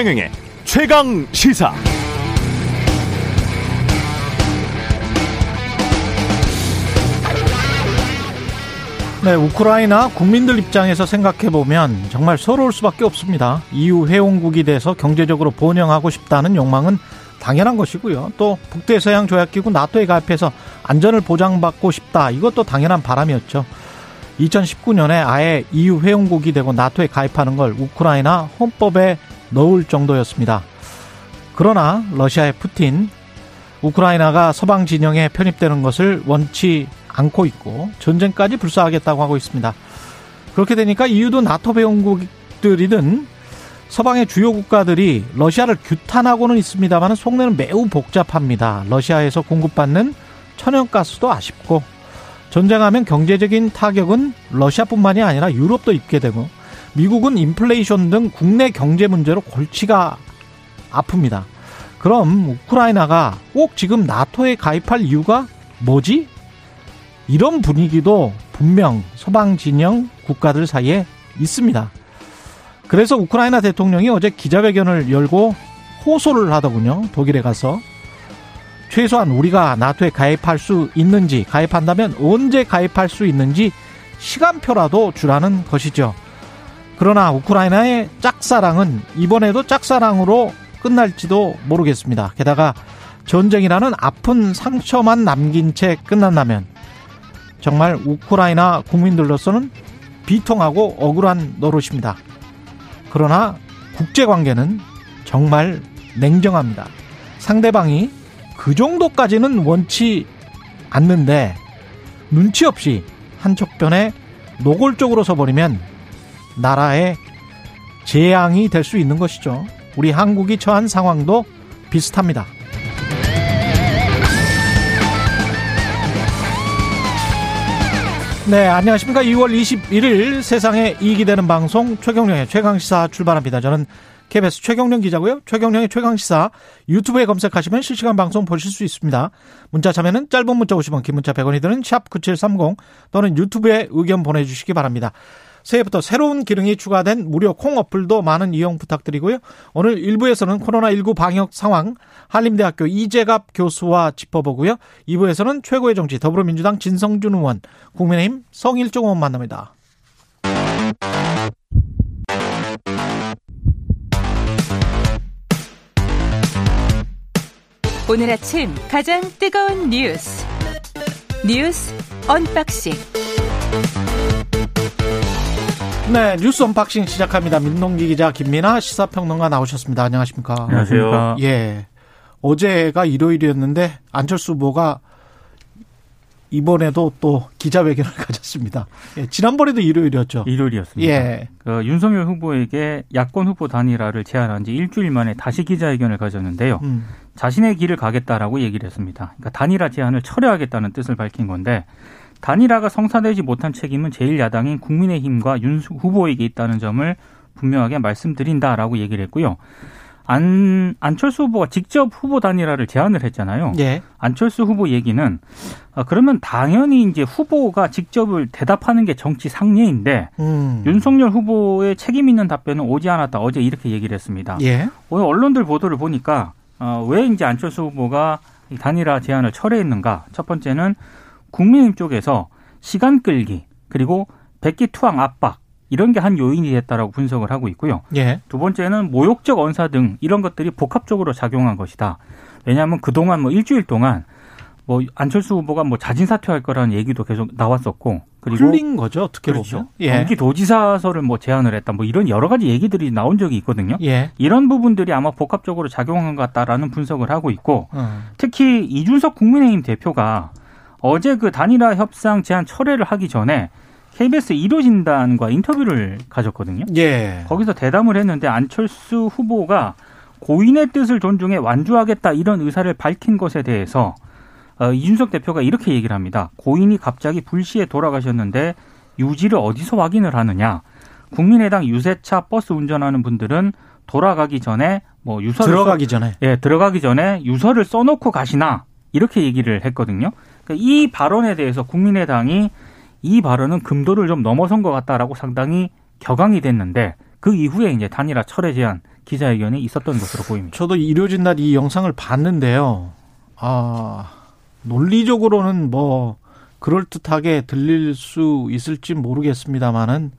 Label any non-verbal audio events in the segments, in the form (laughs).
최경영의 최강 시사. 네, 우크라이나 국민들 입장에서 생각해 보면 정말 서러울 수밖에 없습니다. EU 회원국이 돼서 경제적으로 번영하고 싶다는 욕망은 당연한 것이고요. 또 북대서양 조약기구 나토에 가입해서 안전을 보장받고 싶다. 이것도 당연한 바람이었죠. 2019년에 아예 EU 회원국이 되고 나토에 가입하는 걸 우크라이나 헌법에 넣을 정도였습니다. 그러나 러시아의 푸틴, 우크라이나가 서방 진영에 편입되는 것을 원치 않고 있고 전쟁까지 불사하겠다고 하고 있습니다. 그렇게 되니까 EU도 나토 회원국들이든 서방의 주요 국가들이 러시아를 규탄하고는 있습니다만 속내는 매우 복잡합니다. 러시아에서 공급받는 천연가스도 아쉽고 전쟁하면 경제적인 타격은 러시아뿐만이 아니라 유럽도 입게 되고 미국은 인플레이션 등 국내 경제 문제로 골치가 아픕니다. 그럼 우크라이나가 꼭 지금 나토에 가입할 이유가 뭐지? 이런 분위기도 분명 서방 진영 국가들 사이에 있습니다. 그래서 우크라이나 대통령이 어제 기자회견을 열고 호소를 하더군요. 독일에 가서. 최소한 우리가 나토에 가입할 수 있는지, 가입한다면 언제 가입할 수 있는지 시간표라도 주라는 것이죠. 그러나 우크라이나의 짝사랑은 이번에도 짝사랑으로 끝날지도 모르겠습니다. 게다가 전쟁이라는 아픈 상처만 남긴 채 끝난다면 정말 우크라이나 국민들로서는 비통하고 억울한 노릇입니다. 그러나 국제 관계는 정말 냉정합니다. 상대방이 그 정도까지는 원치 않는데 눈치 없이 한쪽 편에 노골적으로 서버리면 나라의 재앙이 될 수 있는 것이죠. 우리 한국이 처한 상황도 비슷합니다. 네, 안녕하십니까. 2월 21일 세상에 이익이 되는 방송 최경령의 최강시사 출발합니다. 저는 KBS 최경령 기자고요. 최경령의 최강시사 유튜브에 검색하시면 실시간 방송 보실 수 있습니다. 문자 참여는 짧은 문자 50원, 긴 문자 100원이 드는 샵9730 또는 유튜브에 의견 보내주시기 바랍니다. 새해부터 새로운 기능이 추가된 무료 콩 어플도 많은 이용 부탁드리고요. 오늘 1부에서는 코로나19 방역 상황 한림대학교 이재갑 교수와 짚어보고요. 2부에서는 최고의 정치 더불어민주당 진성준 의원, 국민의힘 성일종 의원 만납니다. 오늘 아침 가장 뜨거운 뉴스 뉴스 언박싱 네, 뉴스 언박싱 시작합니다. 민동기 기자 김민아 시사평론가 나오셨습니다. 안녕하십니까? 안녕하세요. 예. 어제가 일요일이었는데 안철수 후보가 이번에도 또 기자회견을 (laughs) 가졌습니다. 예, 지난번에도 일요일이었죠. 일요일이었습니다. 예. 그 윤석열 후보에게 야권 후보 단일화를 제안한 지 일주일 만에 다시 기자회견을 가졌는데요. 음. 자신의 길을 가겠다라고 얘기를 했습니다. 그러니까 단일화 제안을 철회하겠다는 뜻을 밝힌 건데 단일화가 성사되지 못한 책임은 제1야당인 국민의힘과 윤 후보에게 있다는 점을 분명하게 말씀드린다라고 얘기를 했고요. 안, 안철수 후보가 직접 후보 단일화를 제안을 했잖아요. 예. 안철수 후보 얘기는 아, 그러면 당연히 이제 후보가 직접을 대답하는 게 정치 상례인데 음. 윤석열 후보의 책임 있는 답변은 오지 않았다. 어제 이렇게 얘기를 했습니다. 예. 오늘 언론들 보도를 보니까 어, 왜 이제 안철수 후보가 이 단일화 제안을 철회했는가? 첫 번째는 국민의힘 쪽에서 시간 끌기 그리고 백기 투항 압박 이런 게 한 요인이 됐다라고 분석을 하고 있고요. 예. 두 번째는 모욕적 언사 등 이런 것들이 복합적으로 작용한 것이다. 왜냐하면 그동안 뭐 일주일 동안 뭐 안철수 후보가 뭐 자진 사퇴할 거라는 얘기도 계속 나왔었고 그리고 흘린 거죠 어떻게 그렇죠. 보면. 예. 경기도지사설을 뭐 제안을 했다. 뭐 이런 여러 가지 얘기들이 나온 적이 있거든요. 예. 이런 부분들이 아마 복합적으로 작용한 것 같다라는 분석을 하고 있고 어. 특히 이준석 국민의힘 대표가 어제 그 단일화 협상 제안 철회를 하기 전에 KBS 1호 진단과 인터뷰를 가졌거든요. 예. 거기서 대담을 했는데 안철수 후보가 고인의 뜻을 존중해 완주하겠다 이런 의사를 밝힌 것에 대해서 어, 이준석 대표가 이렇게 얘기를 합니다. 고인이 갑자기 불시에 돌아가셨는데 유지를 어디서 확인을 하느냐? 국민의당 유세차 버스 운전하는 분들은 돌아가기 전에 뭐 유서를 들어가기 전에. 예, 들어가기 전에 유서를 써놓고 가시나 이렇게 얘기를 했거든요. 그러니까 이 발언에 대해서 국민의당이 이 발언은 금도를 좀 넘어선 것 같다라고 상당히 격앙이 됐는데 그 이후에 이제 단일화 철회 제안 기자회견에 있었던 것으로 보입니다. 저도 일요진 날이 영상을 봤는데요. 아, 논리적으로는 뭐 그럴 듯하게 들릴 수 있을지 모르겠습니다만은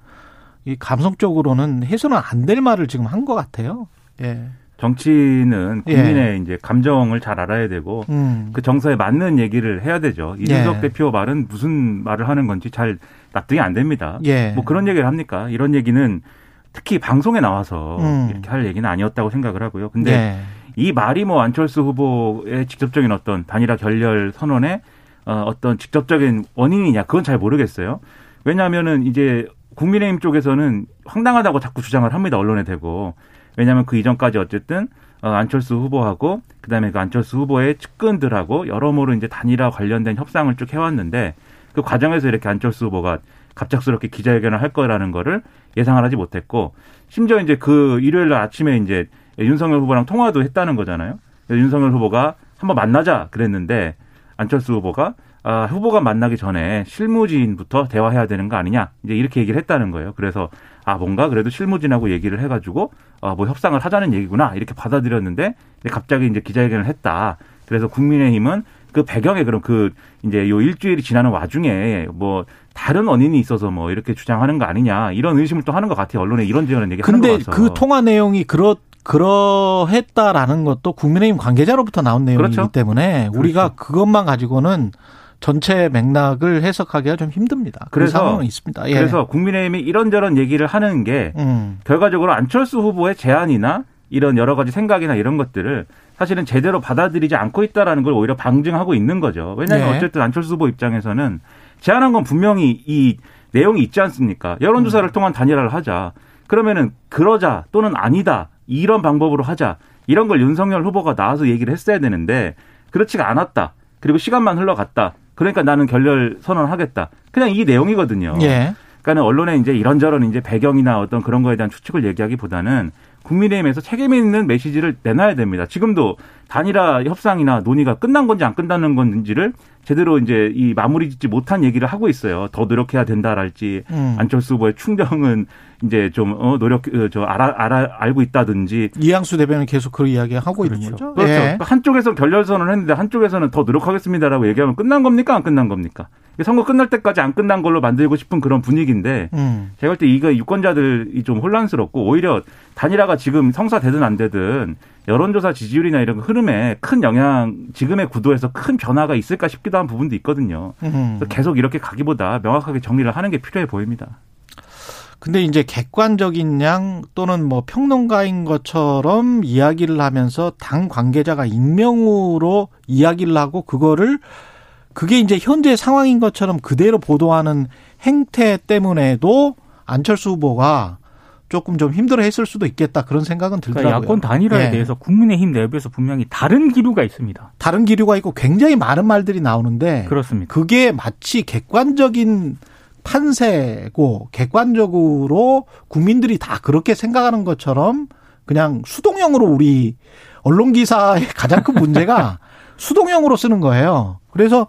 이 감성적으로는 해서는 안 될 말을 지금 한 것 같아요. 예. 정치는 국민의 예. 이제 감정을 잘 알아야 되고 음. 그 정서에 맞는 얘기를 해야 되죠. 이준석 예. 대표 말은 무슨 말을 하는 건지 잘 납득이 안 됩니다. 예. 뭐 그런 얘기를 합니까? 이런 얘기는 특히 방송에 나와서 음. 이렇게 할 얘기는 아니었다고 생각을 하고요. 근데 예. 이 말이 뭐 안철수 후보의 직접적인 어떤 단일화 결렬 선언에 어, 어떤 직접적인 원인이냐 그건 잘 모르겠어요. 왜냐하면은 이제 국민의힘 쪽에서는 황당하다고 자꾸 주장을 합니다. 언론에 대고. 왜냐하면 그 이전까지 어쨌든 어, 안철수 후보하고 그다음에 그 안철수 후보의 측근들하고 여러모로 이제 단일화 관련된 협상을 쭉 해왔는데 그 과정에서 이렇게 안철수 후보가 갑작스럽게 기자회견을 할 거라는 거를 예상을 하지 못했고 심지어 이제 그 일요일 날 아침에 이제 윤석열 후보랑 통화도 했다는 거잖아요. 윤석열 후보가 한번 만나자 그랬는데 안철수 후보가 아, 후보가 만나기 전에 실무진부터 대화해야 되는 거 아니냐 이제 이렇게 얘기를 했다는 거예요. 그래서 아 뭔가 그래도 실무진하고 얘기를 해가지고 아, 뭐 협상을 하자는 얘기구나 이렇게 받아들였는데 갑자기 이제 기자회견을 했다. 그래서 국민의힘은 그 배경에 그럼 그 이제 요 일주일이 지나는 와중에 뭐 다른 원인이 있어서 뭐 이렇게 주장하는 거 아니냐 이런 의심을 또 하는 것 같아요. 언론에 이런저런 얘기 하는 거 같아서. 근데 그 통화 내용이 그렇 그러했다라는 것도 국민의힘 관계자로부터 나온 내용이기 그렇죠? 때문에 우리가 그렇죠. 그것만 가지고는 전체 맥락을 해석하기가 좀 힘듭니다. 그래서 있습니다. 예. 그래서 국민의힘이 이런저런 얘기를 하는 게 음. 결과적으로 안철수 후보의 제안이나 이런 여러 가지 생각이나 이런 것들을 사실은 제대로 받아들이지 않고 있다라는 걸 오히려 방증하고 있는 거죠. 왜냐하면 네. 어쨌든 안철수 후보 입장에서는 제안한 건 분명히 이 내용이 있지 않습니까? 여론조사를 음. 통한 단일화를 하자. 그러면은 그러자 또는 아니다 이런 방법으로 하자 이런 걸 윤석열 후보가 나와서 얘기를 했어야 되는데 그렇지가 않았다. 그리고 시간만 흘러갔다. 그러니까 나는 결렬 선언하겠다. 그냥 이 내용이거든요. 예. 그러니까는 언론에 이제 이런저런 이제 배경이나 어떤 그런 거에 대한 추측을 얘기하기보다는 국민의힘에서 책임 있는 메시지를 내놔야 됩니다. 지금도 단일화 협상이나 논의가 끝난 건지 안 끝나는 건지를 제대로 이제 이 마무리 짓지 못한 얘기를 하고 있어요. 더 노력해야 된다랄지 음. 안철수 후보의 충정은 이제 좀 어, 노력 어, 저 알아 알아 알고 있다든지 이양수 대변인 계속 그 이야기 하고 그렇죠. 있는 거죠. 그렇죠. 예. 한쪽에서 결렬 선언을 했는데 한쪽에서는 더 노력하겠습니다라고 얘기하면 끝난 겁니까 안 끝난 겁니까? 선거 끝날 때까지 안 끝난 걸로 만들고 싶은 그런 분위기인데 음. 제가 볼 때 이거 유권자들이 좀 혼란스럽고 오히려 단일화가 지금 성사되든 안 되든 여론조사 지지율이나 이런 흐름에 큰 영향 지금의 구도에서 큰 변화가 있을까 싶기도 한 부분도 있거든요. 음. 계속 이렇게 가기보다 명확하게 정리를 하는 게 필요해 보입니다. 근데 이제 객관적인 양 또는 뭐 평론가인 것처럼 이야기를 하면서 당 관계자가 익명으로 이야기를 하고 그거를 그게 이제 현재 상황인 것처럼 그대로 보도하는 행태 때문에도 안철수 후보가 조금 좀 힘들어 했을 수도 있겠다 그런 생각은 그러니까 들더라고요. 그러니까 야권 단일화에 네. 대해서 국민의힘 내부에서 분명히 다른 기류가 있습니다. 다른 기류가 있고 굉장히 많은 말들이 나오는데 그렇습니다. 그게 마치 객관적인 판세고 객관적으로 국민들이 다 그렇게 생각하는 것처럼 그냥 수동형으로 우리 언론 기사의 (laughs) 가장 큰 문제가 (laughs) 수동형으로 쓰는 거예요. 그래서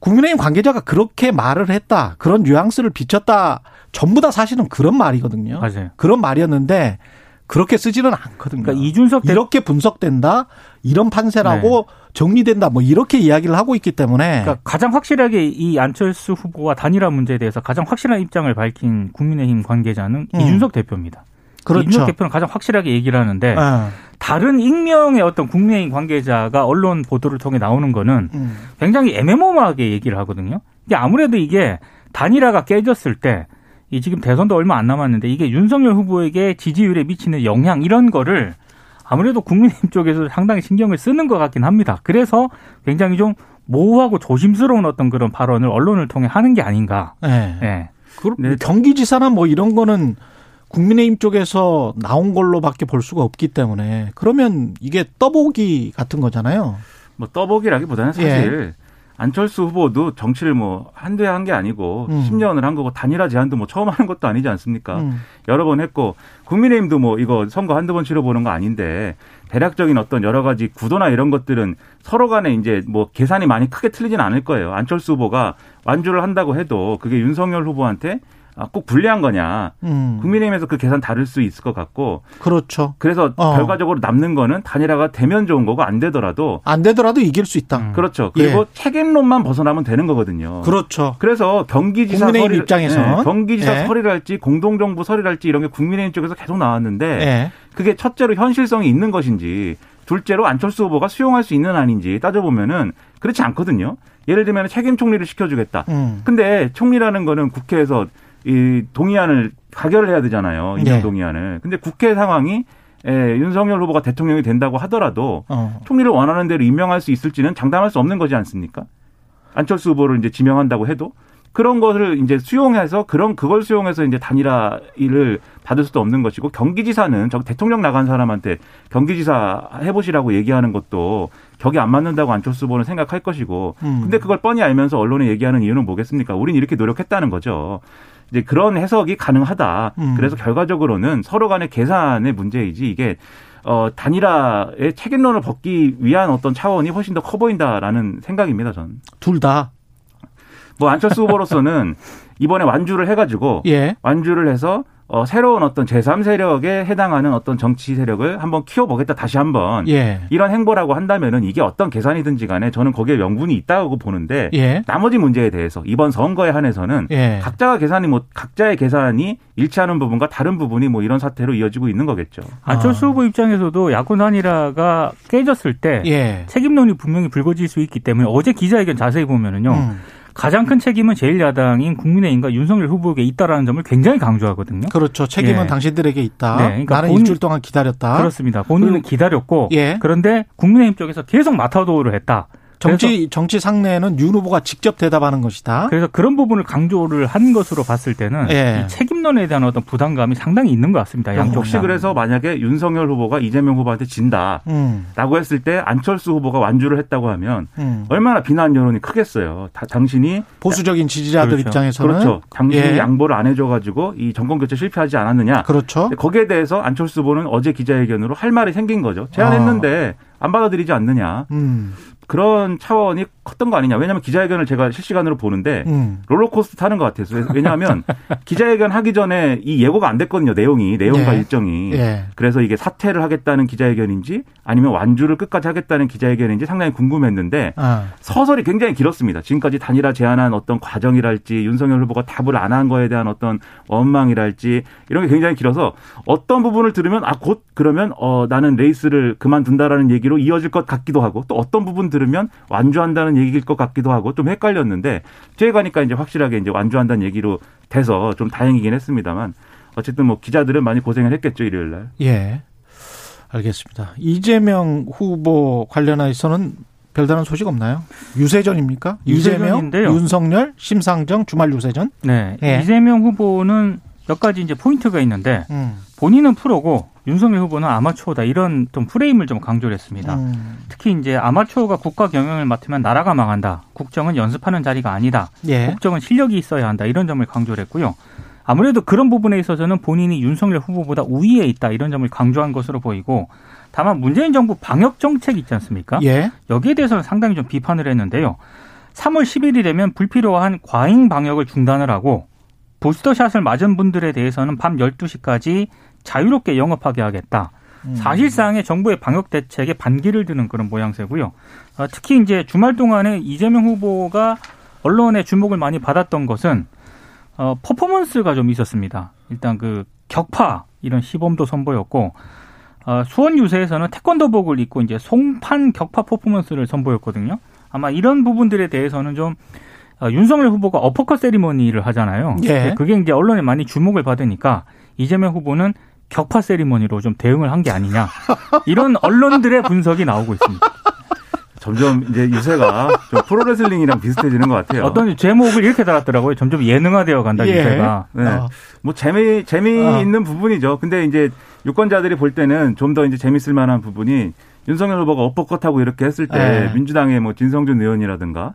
국민의힘 관계자가 그렇게 말을 했다. 그런 뉘앙스를 비쳤다. 전부 다 사실은 그런 말이거든요. 맞아요. 그런 말이었는데 그렇게 쓰지는 않거든요. 그러니까 이준석 이렇게 분석된다. 이런 판세라고 네. 정리된다. 뭐 이렇게 이야기를 하고 있기 때문에 그러니까 가장 확실하게 이 안철수 후보와 단일화 문제에 대해서 가장 확실한 입장을 밝힌 국민의힘 관계자는 음. 이준석 대표입니다. 그렇죠. 이준석 대표는 가장 확실하게 얘기를 하는데 네. 다른 익명의 어떤 국민의힘 관계자가 언론 보도를 통해 나오는 거는 음. 굉장히 애매모호하게 얘기를 하거든요. 이게 아무래도 이게 단일화가 깨졌을 때 이 지금 대선도 얼마 안 남았는데 이게 윤석열 후보에게 지지율에 미치는 영향 이런 거를 아무래도 국민의힘 쪽에서 상당히 신경을 쓰는 것 같긴 합니다. 그래서 굉장히 좀 모호하고 조심스러운 어떤 그런 발언을 언론을 통해 하는 게 아닌가. 네. 네. 네. 경기지사나 뭐 이런 거는 국민의힘 쪽에서 나온 걸로밖에 볼 수가 없기 때문에 그러면 이게 떠보기 같은 거잖아요. 뭐 떠보기라기보다는 사실 예. 안철수 후보도 정치를 뭐 한두 해 한 게 아니고 음. 10년을 한 거고 단일화 제안도 뭐 처음 하는 것도 아니지 않습니까? 음. 여러 번 했고 국민의힘도 뭐 이거 선거 한두 번 치러보는 거 아닌데 대략적인 어떤 여러 가지 구도나 이런 것들은 서로 간에 이제 뭐 계산이 많이 크게 틀리진 않을 거예요. 안철수 후보가 완주를 한다고 해도 그게 윤석열 후보한테 아, 꼭 불리한 거냐. 음. 국민의힘에서 그 계산 다를 수 있을 것 같고. 그렇죠. 그래서 어. 결과적으로 남는 거는 단일화가 되면 좋은 거고 안 되더라도 안 되더라도 이길 수 있다. 음. 그렇죠. 그리고 예. 책임론만 벗어나면 되는 거거든요. 그렇죠. 그래서 경기지사 국민의힘 입장에서 네, 경기지사 예. 설이랄지 공동정부 설이랄지 이런 게 국민의힘 쪽에서 계속 나왔는데 예. 그게 첫째로 현실성이 있는 것인지 둘째로 안철수 후보가 수용할 수 있는 아닌지 따져보면은 그렇지 않거든요. 예를 들면 책임 총리를 시켜주겠다. 음. 근데 총리라는 거는 국회에서 이 동의안을 가결을 해야 되잖아요. 임명 네. 동의안을. 근데 국회 상황이 예, 윤석열 후보가 대통령이 된다고 하더라도 어. 총리를 원하는 대로 임명할 수 있을지는 장담할 수 없는 거지 않습니까? 안철수 후보를 이제 지명한다고 해도 그런 것을 이제 수용해서 그런 그걸 수용해서 이제 단일화 일을 받을 수도 없는 것이고 경기지사는 저 대통령 나간 사람한테 경기지사 해보시라고 얘기하는 것도 격이 안 맞는다고 안철수 후보는 생각할 것이고 음. 근데 그걸 뻔히 알면서 언론에 얘기하는 이유는 뭐겠습니까? 우린 이렇게 노력했다는 거죠. 이제 그런 해석이 가능하다. 음. 그래서 결과적으로는 서로 간의 계산의 문제이지 이게 어, 단일화의 책임론을 벗기 위한 어떤 차원이 훨씬 더 커 보인다라는 생각입니다, 전. 둘 다. 뭐 안철수 후보로서는 (laughs) 이번에 완주를 해가지고 예. 완주를 해서 어, 새로운 어떤 제3세력에 해당하는 어떤 정치 세력을 한번 키워보겠다 다시 한번 예. 이런 행보라고 한다면은 이게 어떤 계산이든지 간에 저는 거기에 명분이 있다고 보는데 예. 나머지 문제에 대해서 이번 선거에 한해서는 예. 각자가 계산이 뭐 각자의 계산이 일치하는 부분과 다른 부분이 뭐 이런 사태로 이어지고 있는 거겠죠. 안철수 아. 후보 입장에서도 야권 단일화가 깨졌을 때 예. 책임론이 분명히 불거질 수 있기 때문에 어제 기자회견 자세히 보면은요. 음. 가장 큰 책임은 제1야당인 국민의힘과 윤석열 후보에게 있다라는 점을 굉장히 강조하거든요. 그렇죠. 책임은 예. 당신들에게 있다. 네, 그러니까 나는 본, 일주일 동안 기다렸다. 그렇습니다. 본인은 기다렸고 예. 그런데 국민의힘 쪽에서 계속 마타도를 했다. 정치 정치 상내에는 윤 후보가 직접 대답하는 것이다. 그래서 그런 부분을 강조를 한 것으로 봤을 때는 예. 책임론에 대한 어떤 부담감이 상당히 있는 것 같습니다. 양쪽 혹시 그래서 만약에 윤석열 후보가 이재명 후보한테 진다라고 음. 했을 때 안철수 후보가 완주를 했다고 하면 음. 얼마나 비난 여론이 크겠어요. 다, 당신이 보수적인 지지자들 그렇죠. 입장에서는 그렇죠. 당신이 예. 양보를 안 해줘가지고 이 정권 교체 실패하지 않았느냐. 그렇죠. 거기에 대해서 안철수 후보는 어제 기자회견으로 할 말이 생긴 거죠. 제안했는데 아. 안 받아들이지 않느냐. 음. 그런 차원이 컸던 거 아니냐. 왜냐하면 기자회견을 제가 실시간으로 보는데 음. 롤러코스터 타는 것 같아서 왜냐하면 (laughs) 기자회견 하기 전에 이 예고가 안 됐거든요. 내용이 내용과 예. 일정이. 예. 그래서 이게 사퇴를 하겠다는 기자회견인지 아니면 완주를 끝까지 하겠다는 기자회견인지 상당히 궁금했는데 아. 서설이 굉장히 길었습니다. 지금까지 단일화 제안한 어떤 과정이랄지 윤석열 후보가 답을 안 한 거에 대한 어떤 원망이랄지 이런 게 굉장히 길어서 어떤 부분을 들으면 아 곧 그러면 어 나는 레이스를 그만둔다라는 얘기로 이어질 것 같기도 하고 또 어떤 부분 들으면 완주한다는 얘기일 것 같기도 하고 좀 헷갈렸는데 뒤에 가니까 이제 확실하게 이제 완주한다는 얘기로 돼서 좀 다행이긴 했습니다만 어쨌든 뭐 기자들은 많이 고생을 했겠죠 일요일 날. 예. 알겠습니다. 이재명 후보 관련해서는 별다른 소식 없나요? 유세전입니까? 이재명, 윤석열, 심상정 주말 유세전? 네. 예. 이재명 후보는 몇 가지 이제 포인트가 있는데 음. 본인은 프로고 윤석열 후보는 아마추어다 이런 좀 프레임을 좀 강조를 했습니다. 음. 특히 이제 아마추어가 국가 경영을 맡으면 나라가 망한다. 국정은 연습하는 자리가 아니다. 예. 국정은 실력이 있어야 한다. 이런 점을 강조를 했고요. 아무래도 그런 부분에 있어서는 본인이 윤석열 후보보다 우위에 있다 이런 점을 강조한 것으로 보이고 다만 문재인 정부 방역 정책 있지 않습니까? 예. 여기에 대해서는 상당히 좀 비판을 했는데요. 3월 10일이 되면 불필요한 과잉 방역을 중단을 하고 부스터샷을 맞은 분들에 대해서는 밤 12시까지 자유롭게 영업하게 하겠다. 음. 사실상의 정부의 방역 대책에 반기를 드는 그런 모양새고요. 아, 특히 이제 주말 동안에 이재명 후보가 언론의 주목을 많이 받았던 것은 어, 퍼포먼스가 좀 있었습니다. 일단 그 격파 이런 시범도 선보였고 어, 수원 유세에서는 태권도복을 입고 이제 송판 격파 퍼포먼스를 선보였거든요. 아마 이런 부분들에 대해서는 좀 어, 윤석열 후보가 어퍼컷 세리머니를 하잖아요. 예. 그게 이제 언론에 많이 주목을 받으니까 이재명 후보는 격파 세리머니로 좀 대응을 한 게 아니냐 이런 언론들의 분석이 나오고 있습니다. 점점 이제 유세가 좀 프로레슬링이랑 비슷해지는 것 같아요. 어떤 제목을 이렇게 달았더라고요. 점점 예능화되어 간다 예. 유세가. 네. 어. 뭐 재미 재미있는 어. 부분이죠. 근데 이제 유권자들이 볼 때는 좀 더 이제 재밌을 만한 부분이 윤석열 후보가 엇벚컷하고 이렇게 했을 때 예. 민주당의 뭐 진성준 의원이라든가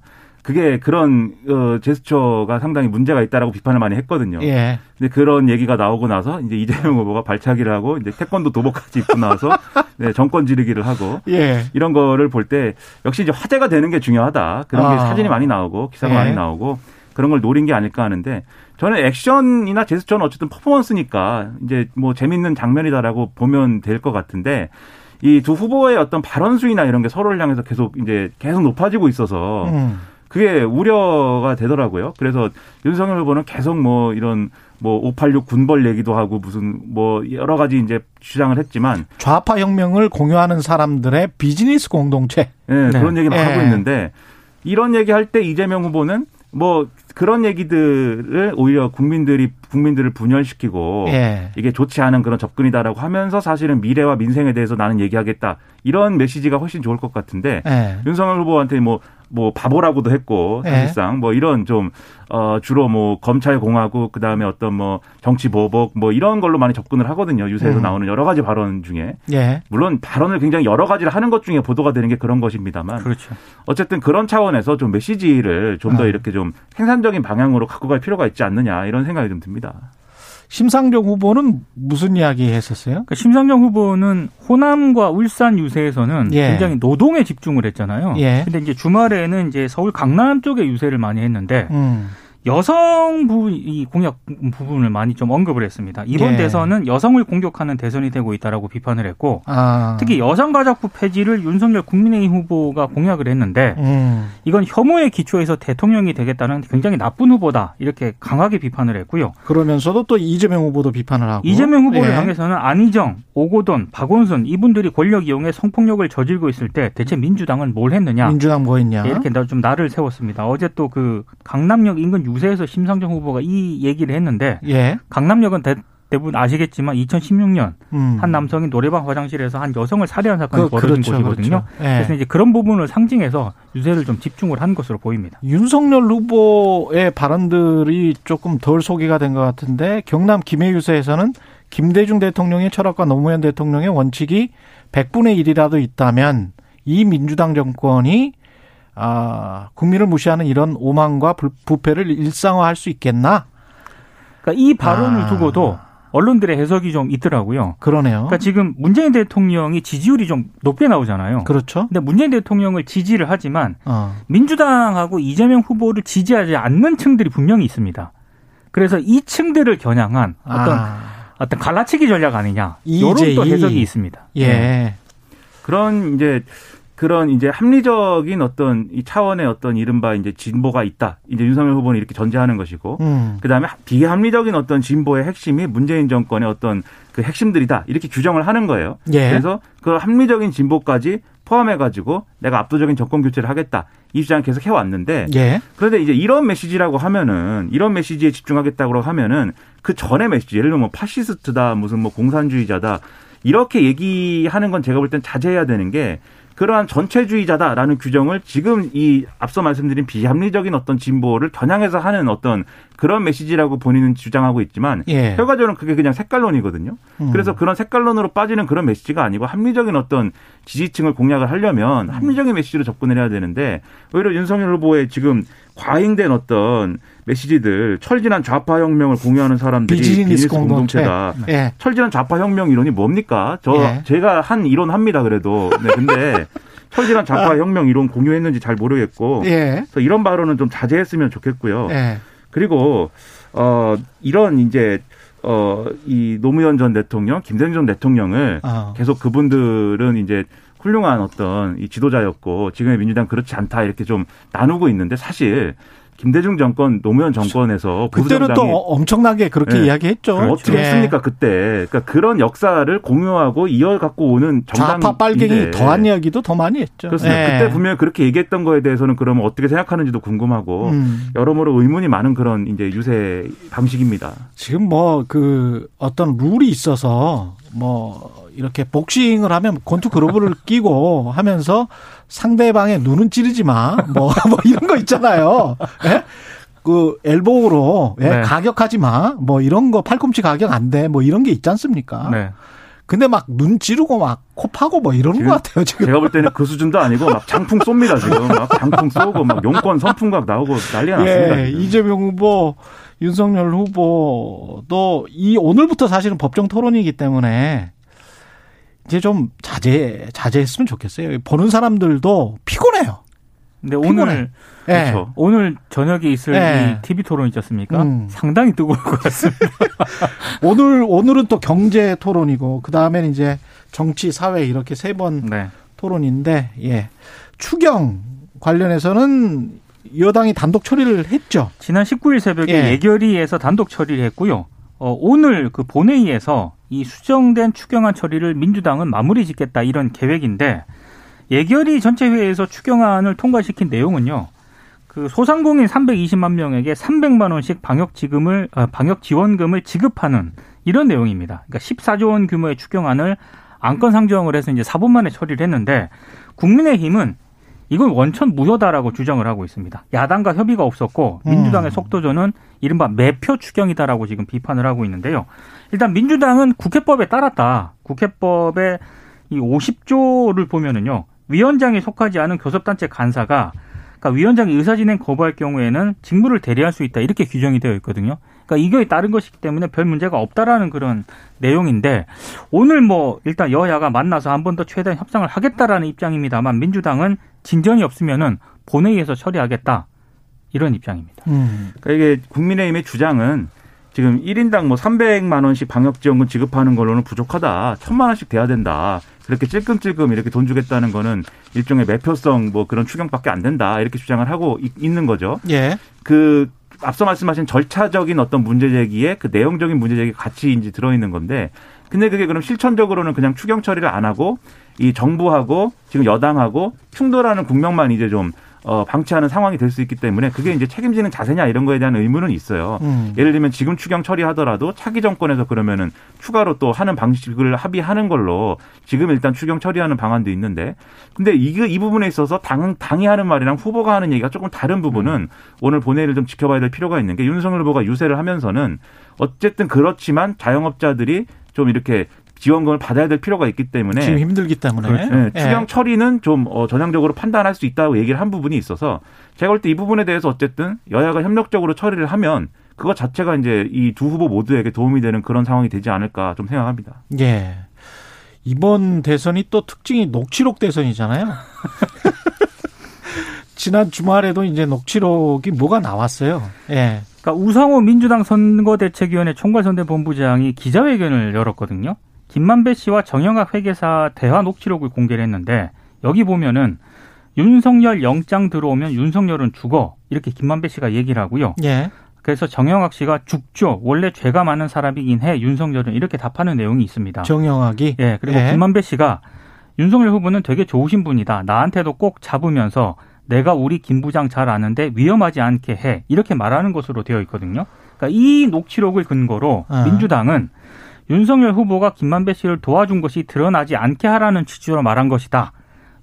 그게 그런 어 제스처가 상당히 문제가 있다라고 비판을 많이 했거든요. 예. 근데 그런 얘기가 나오고 나서 이제 이재명 후보가 발차기를 하고 이제 태권도 도복까지 입고 나와서 (laughs) 네, 정권 지르기를 하고 예. 이런 거를 볼 때 역시 이제 화제가 되는 게 중요하다. 그런 아. 게 사진이 많이 나오고 기사가 예. 많이 나오고 그런 걸 노린 게 아닐까 하는데 저는 액션이나 제스처는 어쨌든 퍼포먼스니까 이제 뭐 재밌는 장면이다라고 보면 될 것 같은데 이 두 후보의 어떤 발언 수위나 이런 게 서로를 향해서 계속 이제 계속 높아지고 있어서 음. 그게 우려가 되더라고요. 그래서 윤석열 후보는 계속 뭐 이런 뭐 586 군벌 얘기도 하고 무슨 뭐 여러 가지 이제 주장을 했지만 좌파 혁명을 공유하는 사람들의 비즈니스 공동체 네, 네. 그런 얘기를 네. 하고 있는데 이런 얘기 할 때 이재명 후보는 뭐 그런 얘기들을 오히려 국민들이 국민들을 분열시키고 예. 이게 좋지 않은 그런 접근이다라고 하면서 사실은 미래와 민생에 대해서 나는 얘기하겠다 이런 메시지가 훨씬 좋을 것 같은데 예. 윤석열 후보한테 뭐 뭐 바보라고도 했고 네. 사실상 네. 뭐 이런 좀 어 주로 뭐 검찰 공화국 그다음에 어떤 뭐 정치 보복 뭐 이런 걸로 많이 접근을 하거든요. 유세에서 음. 나오는 여러 가지 발언 중에. 예. 물론 발언을 굉장히 여러 가지를 하는 것 중에 보도가 되는 게 그런 것입니다만. 그렇죠. 어쨌든 그런 차원에서 좀 메시지를 좀더 어. 이렇게 좀 생산적인 방향으로 갖고 갈 필요가 있지 않느냐 이런 생각이 좀 듭니다. 심상정 후보는 무슨 이야기 했었어요? 그러니까 심상정 후보는 호남과 울산 유세에서는 예. 굉장히 노동에 집중을 했잖아요. 예. 근데 이제 주말에는 이제 서울 강남 쪽에 유세를 많이 했는데 음. 여성 부 이 공약 부분을 많이 좀 언급을 했습니다. 이번 예. 대선은 여성을 공격하는 대선이 되고 있다라고 비판을 했고 아. 특히 여성 가족부 폐지를 윤석열 국민의힘 후보가 공약을 했는데 음. 이건 혐오의 기초에서 대통령이 되겠다는 굉장히 나쁜 후보다 이렇게 강하게 비판을 했고요. 그러면서도 또 이재명 후보도 비판을 하고 이재명 후보를 예. 향해서는 안희정, 오고돈, 박원순 이분들이 권력 이용해 성폭력을 저질고 있을 때 대체 민주당은 뭘 했느냐? 민주당 뭐 했냐? 이렇게 좀 나를 세웠습니다. 어제 또 그 강남역 인근 유세에서 심상정 후보가 이 얘기를 했는데 예. 강남역은 대, 부분 아시겠지만 2016년 음. 한 남성이 노래방 화장실에서 한 여성을 살해한 사건이 그, 벌어진 그렇죠, 곳이거든요. 그렇죠. 예. 그래서 이제 그런 부분을 상징해서 유세를 좀 집중을 한 것으로 보입니다. 윤석열 후보의 발언들이 조금 덜 소개가 된 것 같은데 경남 김해 유세에서는 김대중 대통령의 철학과 노무현 대통령의 원칙이 100분의 1이라도 있다면 이 민주당 정권이 아, 국민을 무시하는 이런 오만과 부패를 일상화할 수 있겠나? 그러니까 이 발언을 아. 두고도 언론들의 해석이 좀 있더라고요. 그러네요. 그러니까 지금 문재인 대통령이 지지율이 좀 높게 나오잖아요. 그렇죠. 근데 문재인 대통령을 지지를 하지만 어. 민주당하고 이재명 후보를 지지하지 않는 층들이 분명히 있습니다. 그래서 이 층들을 겨냥한 어떤 아. 어떤 갈라치기 전략 아니냐 이런 또 해석이 있습니다. 예. 네. 그런 이제 그런 이제 합리적인 어떤 이 차원의 어떤 이른바 이제 진보가 있다. 이제 윤석열 후보는 이렇게 전제하는 것이고, 음. 그 다음에 비합리적인 어떤 진보의 핵심이 문재인 정권의 어떤 그 핵심들이다. 이렇게 규정을 하는 거예요. 예. 그래서 그 합리적인 진보까지 포함해가지고 내가 압도적인 정권 교체를 하겠다. 이 주장 계속 해왔는데, 예. 그런데 이제 이런 메시지라고 하면은 이런 메시지에 집중하겠다고 하면은 그 전에 메시지, 예를 들면 뭐 파시스트다, 무슨 뭐 공산주의자다. 이렇게 얘기하는 건 제가 볼 땐 자제해야 되는 게 그러한 전체주의자다라는 규정을 지금 이 앞서 말씀드린 비합리적인 어떤 진보를 겨냥해서 하는 어떤 그런 메시지라고 본인은 주장하고 있지만 예. 결과적으로는 그게 그냥 색깔론이거든요. 음. 그래서 그런 색깔론으로 빠지는 그런 메시지가 아니고 합리적인 어떤 지지층을 공략을 하려면 음. 합리적인 메시지로 접근을 해야 되는데 오히려 윤석열 후보의 지금 과잉된 어떤 메시지들 철진한 좌파 혁명을 공유하는 사람들이 비즈니스 공동체다. 예. 철진한 좌파 혁명 이론이 뭡니까? 저 예. 제가 한 이론 합니다. 그래도 네, 근데 (laughs) 철진한 좌파 아. 혁명 이론 공유했는지 잘 모르겠고 예. 그래서 이런 발언은 좀 자제했으면 좋겠고요. 예. 그리고 어 이런 이제 어이 노무현 전 대통령, 김대중 전 대통령을 어. 계속 그분들은 이제 훌륭한 어떤 이 지도자였고 지금의 민주당 그렇지 않다 이렇게 좀 나누고 있는데 사실 김대중 정권, 노무현 정권에서 그때는 또 엄청나게 그렇게 네. 이야기했죠. 그렇죠. 어떻게 네. 했습니까 그때? 그러니까 그런 역사를 공유하고 이어 갖고 오는 정당 좌파 빨갱이 더한 이야기도 더 많이 했죠. 그렇습니다. 네. 그때 분명히 그렇게 얘기했던 거에 대해서는 그러면 어떻게 생각하는지도 궁금하고 음. 여러모로 의문이 많은 그런 이제 유세 방식입니다. 지금 뭐 그 어떤 룰이 있어서 뭐 이렇게 복싱을 하면 권투 그로브를 (laughs) 끼고 하면서 상대방의 눈은 찌르지 마. 뭐, (laughs) 뭐 이런 거 있잖아요. 예? 그 엘보우로 예? 네. 가격하지 마. 뭐 이런 거 팔꿈치 가격 안 돼. 뭐 이런 게 있지 않습니까? 네. 근데 막 눈 찌르고 막 코 파고 뭐 이러는 것 같아요 지금. 제가 볼 때는 그 수준도 아니고 막 장풍 쏩니다 지금. 막 장풍 쏘고 막 용건 선풍각 나오고 난리가 예, 났습니다. 지금. 이재명 후보, 윤석열 후보도 이 오늘부터 사실은 법정 토론이기 때문에 이제 좀 자제 자제했으면 좋겠어요. 보는 사람들도 피곤해요. 근데 오늘 네. 그렇죠. 오늘 저녁에 있을 네. 이 TV 토론 있지 않습니까? 음. 상당히 뜨거울 것 같습니다. (laughs) 오늘 오늘은 또 경제 토론이고 그 다음에는 이제 정치 사회 이렇게 세번 네. 토론인데 예 추경 관련해서는 여당이 단독 처리를 했죠. 지난 19일 새벽에 예. 예결위에서 단독 처리를 했고요. 어, 오늘 그 본회의에서 이 수정된 추경안 처리를 민주당은 마무리 짓겠다 이런 계획인데 예결위 전체 회의에서 추경안을 통과시킨 내용은요. 그 소상공인 320만 명에게 300만 원씩 방역 지금을 어, 방역 지원금을 지급하는 이런 내용입니다. 그러니까 14조 원 규모의 추경안을 안건 상정을 해서 이제 4분 만에 처리를 했는데 국민의힘은 이건 원천 무효다라고 주장을 하고 있습니다. 야당과 협의가 없었고 민주당의 음. 속도전은 이른바 매표 추경이다라고 지금 비판을 하고 있는데요. 일단 민주당은 국회법에 따랐다. 국회법에 이 50조를 보면은요. 위원장에 속하지 않은 교섭단체 간사가 그러니까 위원장이 의사진행 거부할 경우에는 직무를 대리할 수 있다 이렇게 규정이 되어 있거든요. 그러니까 이거에 따른 것이기 때문에 별 문제가 없다라는 그런 내용인데 오늘 뭐 일단 여야가 만나서 한 번 더 최대한 협상을 하겠다라는 입장입니다만 민주당은 진전이 없으면은 본회의에서 처리하겠다 이런 입장입니다. 음. 그러니까 이게 국민의힘의 주장은 지금 1인당 뭐 300만 원씩 방역 지원금 지급하는 걸로는 부족하다. 1000만 원씩 돼야 된다. 그렇게 찔끔찔끔 이렇게 돈 주겠다는 거는 일종의 매표성 뭐 그런 추경밖에 안 된다. 이렇게 주장을 하고 있는 거죠. 예. 그 앞서 말씀하신 절차적인 어떤 문제 제기에 그 내용적인 문제 제기 같이 이제 들어있는 건데 근데 그게 그럼 실천적으로는 그냥 추경 처리를 안 하고 이 정부하고 지금 여당하고 충돌하는 국면만 이제 좀 어, 방치하는 상황이 될 수 있기 때문에 그게 이제 책임지는 자세냐 이런 거에 대한 의문은 있어요. 음. 예를 들면 지금 추경 처리하더라도 차기 정권에서 그러면은 추가로 또 하는 방식을 합의하는 걸로 지금 일단 추경 처리하는 방안도 있는데 근데 이게 이 부분에 있어서 당, 당이 하는 말이랑 후보가 하는 얘기가 조금 다른 부분은 음. 오늘 본회의를 좀 지켜봐야 될 필요가 있는 게 윤석열 후보가 유세를 하면서는 어쨌든 그렇지만 자영업자들이 좀 이렇게 지원금을 받아야 될 필요가 있기 때문에 지금 힘들기 때문에 그렇죠. 네, 추경 예. 처리는 좀 어, 전향적으로 판단할 수 있다고 얘기를 한 부분이 있어서 제가 볼 때 이 부분에 대해서 어쨌든 여야가 협력적으로 처리를 하면 그거 자체가 이제 이 두 후보 모두에게 도움이 되는 그런 상황이 되지 않을까 좀 생각합니다. 예. 이번 대선이 또 특징이 녹취록 대선이잖아요. (laughs) 지난 주말에도 이제 녹취록이 뭐가 나왔어요. 예. 그러니까 우상호 민주당 선거대책위원회 총괄선대본부장이 기자회견을 열었거든요. 김만배 씨와 정영학 회계사 대화 녹취록을 공개를 했는데 여기 보면은 윤석열 영장 들어오면 윤석열은 죽어 이렇게 김만배 씨가 얘기를 하고요. 예. 그래서 정영학 씨가 죽죠. 원래 죄가 많은 사람이긴 해. 윤석열은 이렇게 답하는 내용이 있습니다. 정영학이 예. 그리고 예. 김만배 씨가 윤석열 후보는 되게 좋으신 분이다. 나한테도 꼭 잡으면서 내가 우리 김 부장 잘 아는데 위험하지 않게 해. 이렇게 말하는 것으로 되어 있거든요. 그러니까 이 녹취록을 근거로 아. 민주당은 윤석열 후보가 김만배 씨를 도와준 것이 드러나지 않게 하라는 취지로 말한 것이다.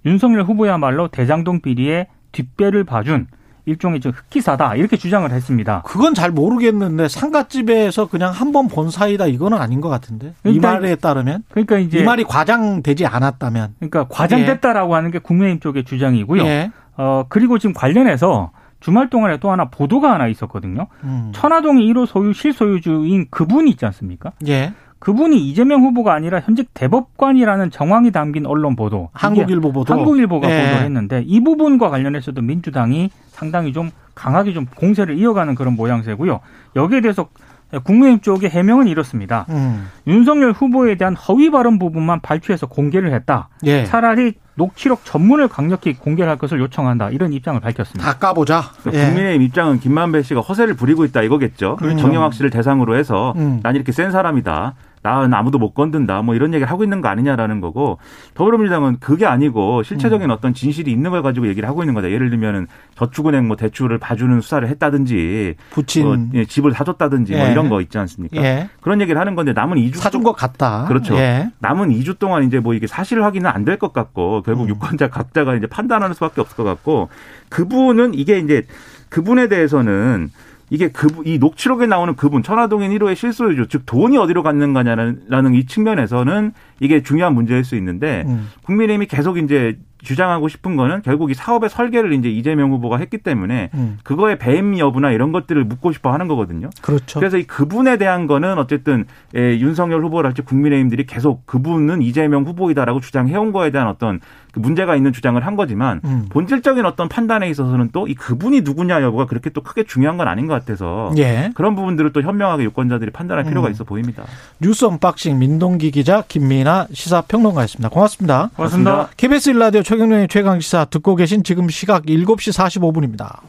윤석열 후보야말로 대장동 비리에 뒷배를 봐준 일종의 좀 흑기사다 이렇게 주장을 했습니다. 그건 잘 모르겠는데 상가집에서 그냥 한 번 본 사이다 이거는 아닌 것 같은데 그러니까, 이 말에 따르면 그러니까 이제 이 말이 과장되지 않았다면 그러니까 과장됐다라고 예. 하는 게 국민의힘 쪽의 주장이고요. 예. 어 그리고 지금 관련해서 주말 동안에 또 하나 보도가 하나 있었거든요. 음. 천화동의 1호 소유 실소유주인 그분이 있지 않습니까? 예. 그분이 이재명 후보가 아니라 현직 대법관이라는 정황이 담긴 언론 보도. 한국일보 보도. 한국일보가 네. 보도를 했는데 이 부분과 관련해서도 민주당이 상당히 좀 강하게 좀 공세를 이어가는 그런 모양새고요. 여기에 대해서 국민의힘 쪽의 해명은 이렇습니다. 음. 윤석열 후보에 대한 허위 발언 부분만 발표해서 공개를 했다. 예. 차라리 녹취록 전문을 강력히 공개할 것을 요청한다. 이런 입장을 밝혔습니다. 다 까보자. 그러니까 예. 국민의힘 입장은 김만배 씨가 허세를 부리고 있다 이거겠죠. 그렇죠. 정영학 씨를 대상으로 해서 음. 난 이렇게 센 사람이다. 나는 아무도 못 건든다. 뭐 이런 얘기를 하고 있는 거 아니냐라는 거고 더불어민주당은 그게 아니고 실체적인 음. 어떤 진실이 있는 걸 가지고 얘기를 하고 있는 거다. 예를 들면은 저축은행 뭐 대출을 봐주는 수사를 했다든지 부친 뭐 예, 집을 사줬다든지 뭐 예. 뭐 이런 거 있지 않습니까? 예. 그런 얘기를 하는 건데 남은 2주 사준 것 같다. 그렇죠. 예. 남은 2주 동안 이제 뭐 이게 사실 확인은 안 될 것 같고 결국 음. 유권자 각자가 이제 판단하는 수밖에 없을 것 같고 그분은 이게 이제 그분에 대해서는 이게 그, 이 녹취록에 나오는 그분, 천화동인 1호의 실소유주, 즉 돈이 어디로 갔는 거냐는 이 측면에서는 이게 중요한 문제일 수 있는데, 음. 국민의힘이 계속 이제 주장하고 싶은 거는 결국 이 사업의 설계를 이제 이재명 후보가 했기 때문에 음. 그거의 배임 여부나 이런 것들을 묻고 싶어 하는 거거든요. 그렇죠. 그래서 이 그분에 대한 거는 어쨌든 예, 윤석열 후보랄지 국민의힘들이 계속 그분은 이재명 후보이다라고 주장해온 거에 대한 어떤 그 문제가 있는 주장을 한 거지만 음. 본질적인 어떤 판단에 있어서는 또 이 그분이 누구냐 여부가 그렇게 또 크게 중요한 건 아닌 것 같아서 예. 그런 부분들을 또 현명하게 유권자들이 판단할 필요가 음. 있어 보입니다. 뉴스 언박싱 민동기 기자 김민아 시사평론가였습니다. 고맙습니다. 고맙습니다. KBS 일라디오 최경영의 최강시사 듣고 계신 지금 시각 7시 45분입니다.